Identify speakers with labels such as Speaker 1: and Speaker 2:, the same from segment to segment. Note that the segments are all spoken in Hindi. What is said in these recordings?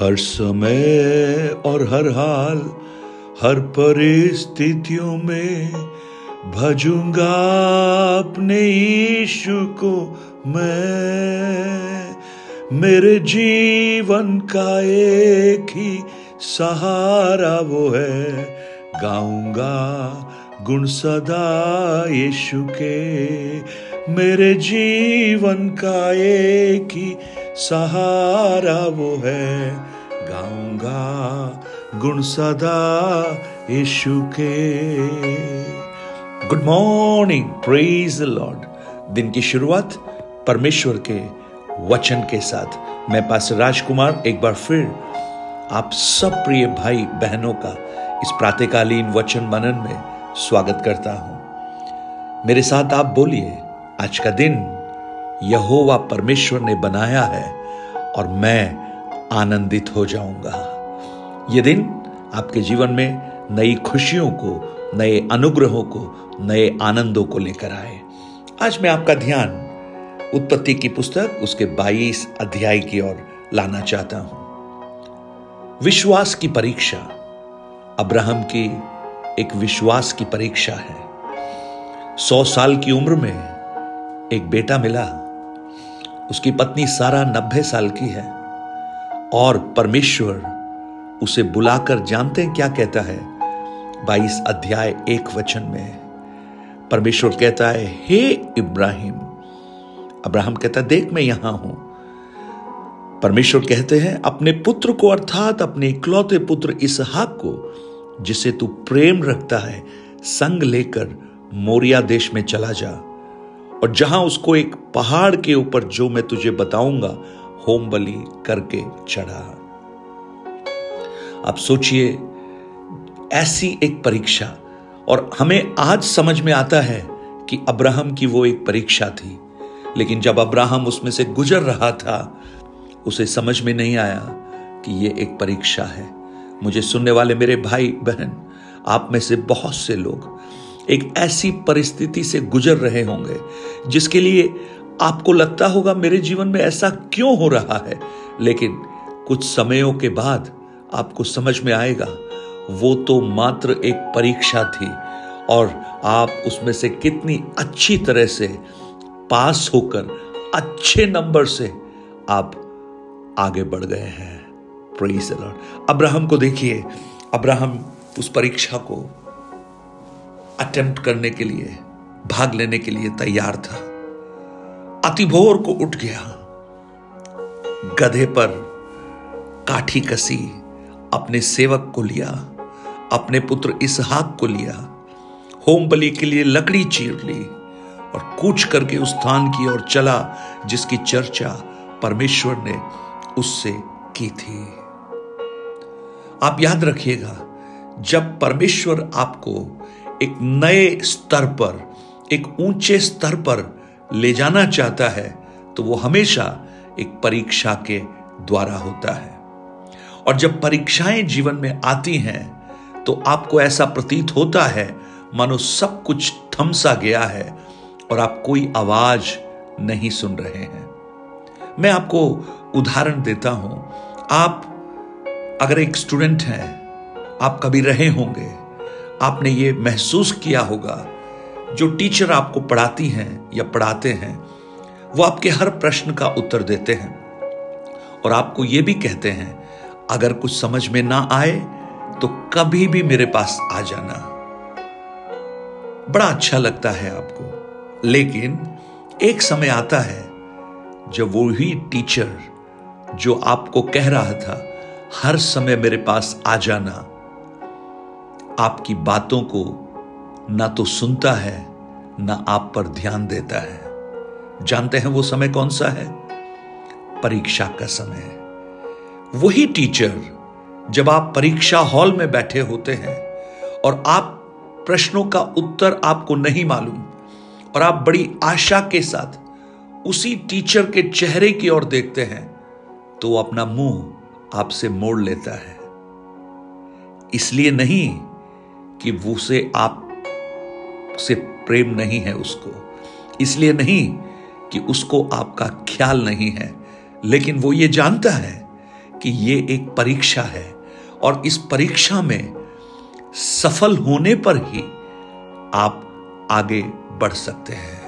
Speaker 1: हर समय और हर हाल, हर परिस्थितियों में भजूँगा अपने यीशु को मैं। मेरे जीवन का एक ही सहारा वो है, गाऊँगा गुण सदा यीशु के। मेरे जीवन का एक ही सहारा वो है। गाऊँगा गुण सदा यीशु के। गुड मॉर्निंग प्रेज लॉर्ड दिन की शुरुआत परमेश्वर के वचन के साथ। मैं पास राजकुमार एक बार फिर आप सब प्रिय भाई बहनों का इस प्रातकालीन वचन मनन में स्वागत करता हूँ। मेरे साथ आप बोलिए, आज का दिन यहोवा परमेश्वर ने बनाया है और मैं आनंदित हो जाऊँगा। ये दिन आपके जीवन में नई खुशियों को, नए अनुग्रहों को, नए आनंदों को लेकर आए। आज मैं आपका ध्यान उत्पत्ति की पुस्तक, उसके 22 अध्याय की ओर लाना चाहता हूँ। विश्वास की परीक्षा। अब्राहम की एक विश्वास की परीक्षा है। सौ साल की उम्र में एक बेटा मिला। उसकी पत्नी सारा नब्बे साल की है। और परमेश्वर उसे बुलाकर जानते हैं क्या कहता है? बाईस अध्याय एक वचन में परमेश्वर कहता है, हे इब्राहिम। अब्राहम कहता है, देख, मैं यहाँ हूँ। परमेश्वर कहते हैं, अपने पुत्र को, अर्थात अपने इकलौते पुत्र इसहाक को, जिसे तू प्रेम रखता है, संग लेकर मोरिया देश में चला जा। और जहाँ उसको एक पहाड़ के ऊपर जो मैं तुझे बताऊँगा होम बलि करके चढ़ा। आप सोचिए, ऐसी एक परीक्षा, और हमें आज समझ में आता है कि अब्राहम की वो एक परीक्षा थी। लेकिन जब अब्राहम उसमें से गुजर रहा था, उसे समझ में नहीं आया कि ये एक परीक्षा है। मुझे सुनने वाले मेरे भाई बहन आप में से बहुत से लोग एक ऐसी परिस्थिति से गुजर रहे होंगे, जिसके लिए आपको लगता होगा मेरे जीवन में ऐसा क्यों हो रहा है, लेकिन कुछ समयों के बाद आपको समझ में आएगा, वो तो मात्र एक परीक्षा थी, और आप उसमें से कितनी अच्छी तरह से पास होकर, अच्छे नंबर से आप आगे बढ़ गए हैं। अब्राहम को देखिए। अब्राहम उस परीक्षा को अटेम्प्ट करने के लिए, भाग लेने के लिए तैयार था। अतिभोर को उठ गया। गधे पर काठी कसी, अपने सेवक को लिया, अपने पुत्र इसहाक को लिया होम बलि के लिए लकड़ी चीर ली और कूच करके उस स्थान की ओर चला, जिसकी चर्चा परमेश्वर ने उससे की थी। आप याद रखिएगा, जब परमेश्वर आपको एक नए स्तर पर, एक ऊँचे स्तर पर ले जाना चाहता है तो वो हमेशा एक परीक्षा के द्वारा होता है। और जब परीक्षाएँ जीवन में आती हैं तो आपको ऐसा प्रतीत होता है, मानो सब कुछ थमसा गया है और आप कोई आवाज़ नहीं सुन रहे हैं। मैं आपको उदाहरण देता हूँ। आप अगर एक स्टूडेंट हैं, आप कभी रहे होंगे आपने ये महसूस किया होगा, जो टीचर आपको पढ़ाती हैं या पढ़ाते हैं, वो आपके हर प्रश्न का उत्तर देते हैं। और आपको ये भी कहते हैं, अगर कुछ समझ में ना आए तो कभी भी मेरे पास आ जाना। बड़ा अच्छा लगता है आपको। लेकिन एक समय आता है, जब वो ही टीचर जो आपको कह रहा था, हर समय मेरे पास आ जाना आपकी बातों को ना तो सुनता है, ना आप पर ध्यान देता है। जानते हैं वो समय कौन सा है? परीक्षा का समय। वही टीचर, जब आप परीक्षा हॉल में बैठे होते हैं और आप प्रश्नों का उत्तर आपको नहीं मालूम और आप बड़ी आशा के साथ उसी टीचर के चेहरे की ओर देखते हैं तो अपना मुँह आपसे मोड़ लेता है। इसलिए नहीं कि वो से आप से प्रेम नहीं है उसको। इसलिए नहीं कि उसको आपका ख्याल नहीं है, लेकिन वो ये जानता है कि ये एक परीक्षा है और इस परीक्षा में सफल होने पर ही आप आगे बढ़ सकते हैं।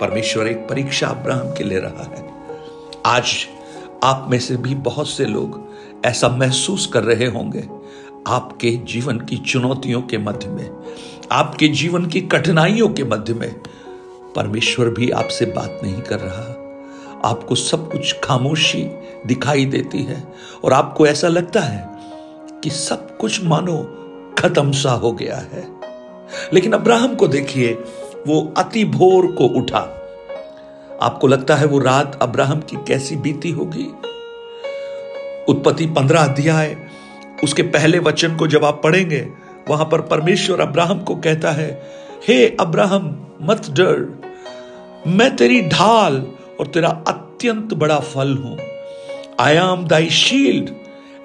Speaker 1: परमेश्वर एक परीक्षा अब्राहम के ले रहा है। आज आप में से भी बहुत से लोग ऐसा महसूस कर रहे होंगे आपके जीवन की चुनौतियों के मध्य में, आपके जीवन की कठिनाइयों के मध्य में, परमेश्वर भी आपसे बात नहीं कर रहा। आपको सब कुछ खामोशी दिखाई देती है और आपको ऐसा लगता है कि सब कुछ मानो खत्म सा हो गया है। लेकिन अब्राहम को देखिए, वो अति भोर को उठा। आपको लगता है वो रात अब्राहम की कैसी बीती होगी? उत्पत्ति पंद्रह अध्याय उसके पहले वचन को जब आप पढ़ेंगे वहाँ पर परमेश्वर अब्राहम को कहता है हे hey, अब्राहम मत डर। मैं तेरी ढाल और तेरा अत्यंत बड़ा फल हूँ। I am thy shield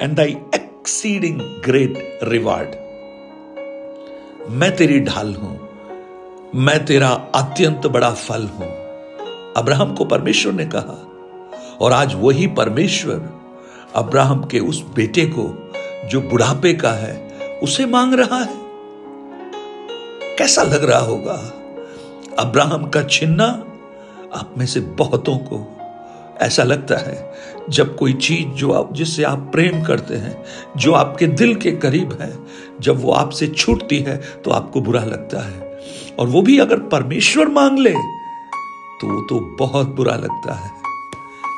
Speaker 1: and thy exceeding great reward मैं तेरी ढाल हूँ। मैं तेरा अत्यंत बड़ा फल हूँ। अब्राहम को परमेश्वर ने कहा और आज वही परमेश्वर अब्राहम के उस बेटे को जो बुढ़ापे का है, उसे मांग रहा है। कैसा लग रहा होगा? अब्राहम का छिन्ना आप में से बहुतों को। ऐसा लगता है, जब कोई चीज़ जो आप, जिससे आप प्रेम करते हैं, जो आपके दिल के करीब है, जब वो आपसे छूटती है तो आपको बुरा लगता है। और वो भी अगर परमेश्वर मांग ले तो वो तो बहुत बुरा लगता है।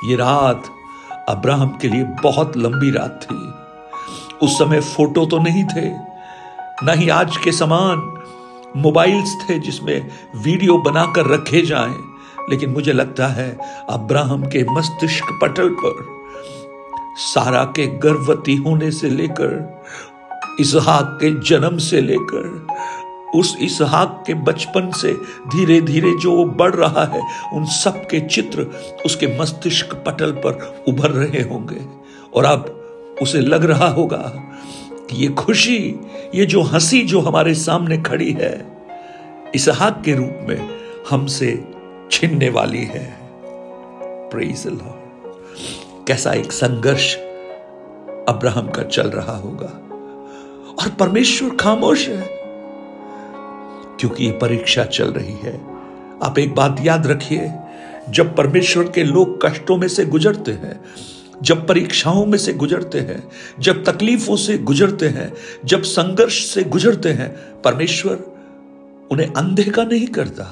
Speaker 1: ये रात अब्राहम के लिए बहुत लंबी रात थी। उस समय फ़ोटो तो नहीं थे, न ही आज के समान मोबाइल्स थे जिसमें वीडियो बनाकर रखे जाएँ। लेकिन मुझे लगता है अब्राहम के मस्तिष्क पटल पर, सारा के गर्भवती होने से लेकर, इसहाक के जन्म से लेकर, उस इसहाक के बचपन से धीरे धीरे जो वो बढ़ रहा है, उन सब के चित्र उसके मस्तिष्क पटल पर उभर रहे होंगे। और अब उसे लग रहा होगा कि ये खुशी, ये जो हँसी जो हमारे सामने खड़ी है, इसहाक के रूप में हमसे छिनने वाली है। कैसा एक संघर्ष अब्राहम का चल रहा होगा। और परमेश्वर खामोश है, क्योंकि ये परीक्षा चल रही है। आप एक बात याद रखिए, जब परमेश्वर के लोग कष्टों में से गुजरते हैं जब परीक्षाओं में से गुजरते हैं, जब तकलीफों से गुजरते हैं, जब संघर्ष से गुजरते हैं, परमेश्वर उन्हें अनदेखा नहीं करता,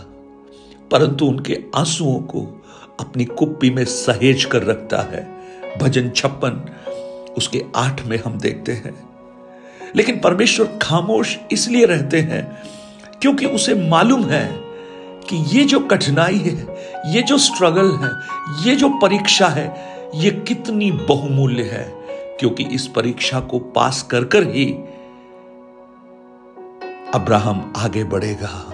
Speaker 1: परंतु उनके आंसुओं को अपनी कुप्पी में सहेज कर रखता है। भजन छप्पन, उसके आठ में हम देखते हैं। लेकिन परमेश्वर खामोश इसलिए रहते हैं क्योंकि उसे मालूम है कि ये जो कठिनाई है, ये जो स्ट्रगल है, ये जो परीक्षा है ये कितनी बहुमूल्य है, क्योंकि इस परीक्षा को पास कर कर ही अब्राहम आगे बढ़ेगा।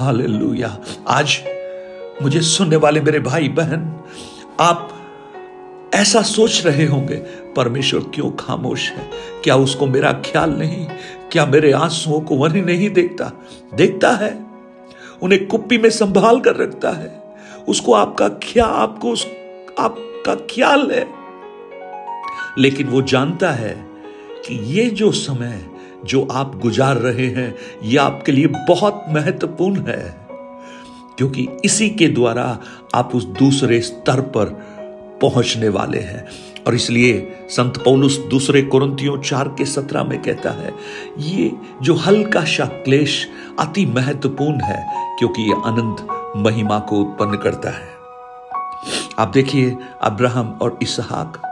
Speaker 1: हालेलुया। आज मुझे सुनने वाले मेरे भाई बहन आप ऐसा सोच रहे होंगे, परमेश्वर क्यों खामोश है? क्या उसको मेरा ख्याल नहीं? क्या मेरे आंसुओं को वही नहीं देखता? देखता है। उन्हें कुप्पी में संभाल कर रखता है। उसको आपका क्या आपको उस, आप का ख्याल है लेकिन वो जानता है कि ये जो समय जो आप गुजार रहे हैं, ये आपके लिए बहुत महत्वपूर्ण है। क्योंकि इसी के द्वारा आप उस दूसरे स्तर पर पहुँचने वाले हैं। और इसलिए संत पौलुस दूसरे कुरंतियों चार के सत्रह में कहता है, ये जो हल्का सा क्लेश अति महत्वपूर्ण है, क्योंकि ये अनंत महिमा को उत्पन्न करता है। आप देखिए अब्राहम और इसहाक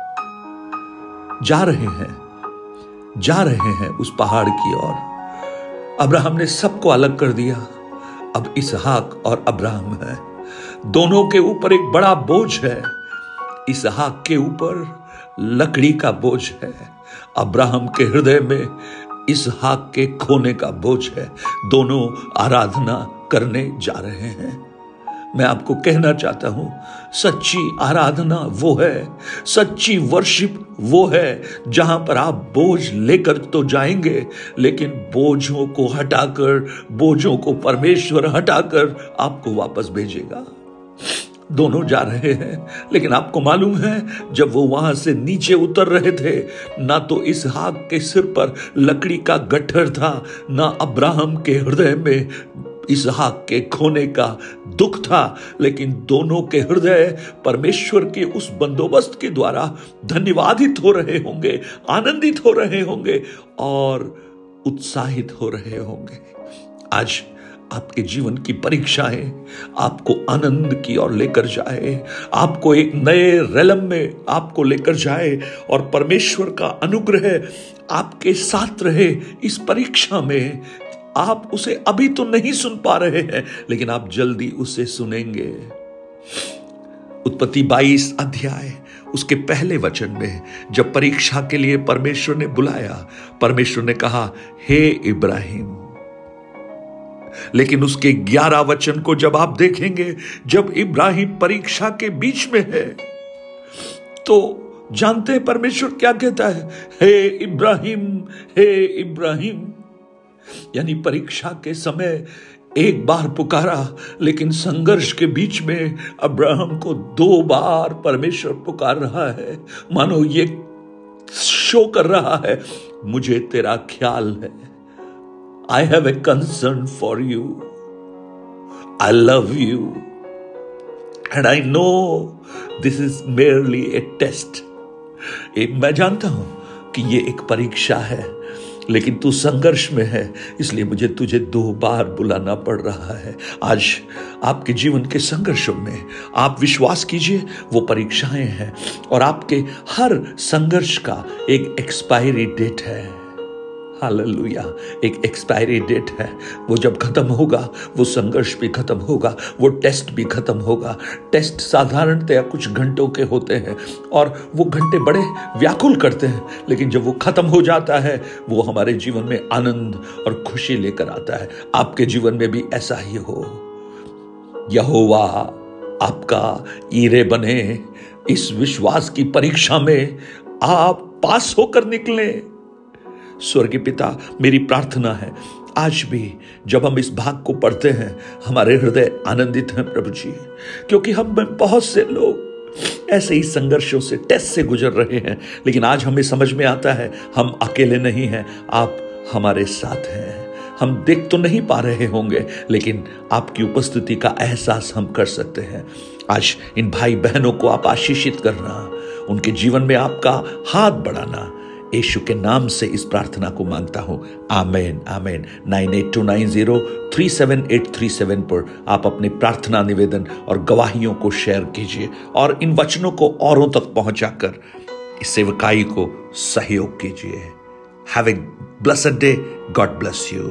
Speaker 1: जा रहे हैं, जा रहे हैं उस पहाड़ की ओर। अब्राहम ने सबको अलग कर दिया। अब इसहाक और अब्राहम है। दोनों के ऊपर एक बड़ा बोझ है। इसहाक के ऊपर लकड़ी का बोझ है। अब्राहम के हृदय में इसहाक के खोने का बोझ है। दोनों आराधना करने जा रहे हैं। मैं आपको कहना चाहता हूँ, सच्ची आराधना वो है, सच्ची वर्शिप वो है, जहाँ पर आप बोझ लेकर तो जाएँगे, लेकिन बोझों को हटाकर, बोझों को परमेश्वर हटाकर आपको वापस भेजेगा। दोनों जा रहे हैं, लेकिन आपको मालूम है, जब वो वहाँ से नीचे उतर रहे थे, ना तो इस हाक के सिर पर लकड़ी का गट्ठर था, ना अब्राहम के हृदय में इसहाक के खोने का दुख था, लेकिन दोनों के हृदय परमेश्वर के उस बंदोबस्त के द्वारा धन्यवादित हो रहे होंगे, आनंदित हो रहे होंगे और उत्साहित हो रहे होंगे। आज आपके जीवन की परीक्षाएँ आपको आनंद की ओर लेकर जाए, आपको एक नए रेलम में आपको लेकर जाए और परमेश्वर का अनुग्रह आपके साथ रहे इस परीक्षा में। आप उसे अभी तो नहीं सुन पा रहे हैं, लेकिन आप जल्दी उसे सुनेंगे। उत्पत्ति 22 अध्याय, उसके पहले वचन में, जब परीक्षा के लिए परमेश्वर ने बुलाया, परमेश्वर ने कहा, हे इब्राहिम, लेकिन उसके ग्यारह वचन को जब आप देखेंगे, जब इब्राहिम परीक्षा के बीच में है तो जानते हैं परमेश्वर क्या कहता है? हे इब्राहिम हे इब्राहिम यानी परीक्षा के समय एक बार पुकारा, लेकिन संघर्ष के बीच में अब्राहम को दो बार परमेश्वर पुकार रहा है। मानो ये शो कर रहा है, मुझे तेरा ख्याल है। I have a concern for you I love you and I know this is merely a test मैं जानता हूँ कि ये एक परीक्षा है। लेकिन तू संघर्ष में है, इसलिए मुझे तुझे दो बार बुलाना पड़ रहा है। आज आपके जीवन के संघर्षों में आप विश्वास कीजिए, वो परीक्षाएँ हैं और आपके हर संघर्ष का एक एक्सपायरी डेट है। हालेलुया। एक एक्सपायरी डेट है। वो जब खत्म होगा, वो संघर्ष भी खत्म होगा, वो टेस्ट भी खत्म होगा। टेस्ट साधारणतया कुछ घंटों के होते हैं और वो घंटे बड़े व्याकुल करते हैं, लेकिन जब वो खत्म हो जाता है, वो हमारे जीवन में आनंद और खुशी लेकर आता है। आपके जीवन में भी ऐसा ही हो। यहोवा, आपका ईरे बने, इस विश्वास की परीक्षा में आप पास होकर निकले। स्वर्गीय पिता, मेरी प्रार्थना है, आज भी जब हम इस भाग को पढ़ते हैं, हमारे हृदय आनंदित हैं प्रभु जी, क्योंकि हम में बहुत से लोग ऐसे ही संघर्षों से, टेस्ट से गुजर रहे हैं, लेकिन आज हमें समझ में आता है, हम अकेले नहीं हैं, आप हमारे साथ हैं। हम देख तो नहीं पा रहे होंगे, लेकिन आपकी उपस्थिति का एहसास हम कर सकते हैं। आज इन भाई बहनों को आप आशीषित करना, उनके जीवन में आपका हाथ बढ़ाना यीशु के नाम से इस प्रार्थना को माँगता हूँ। Amen amen. Nine eight two nine zero three seven eight three seven पर आप अपने प्रार्थना निवेदन और गवाहियों को शेयर कीजिए और इन वचनों को औरों तक पहुंचाकर इस सेवकाई को सहयोग कीजिए। Have a blessed day God bless you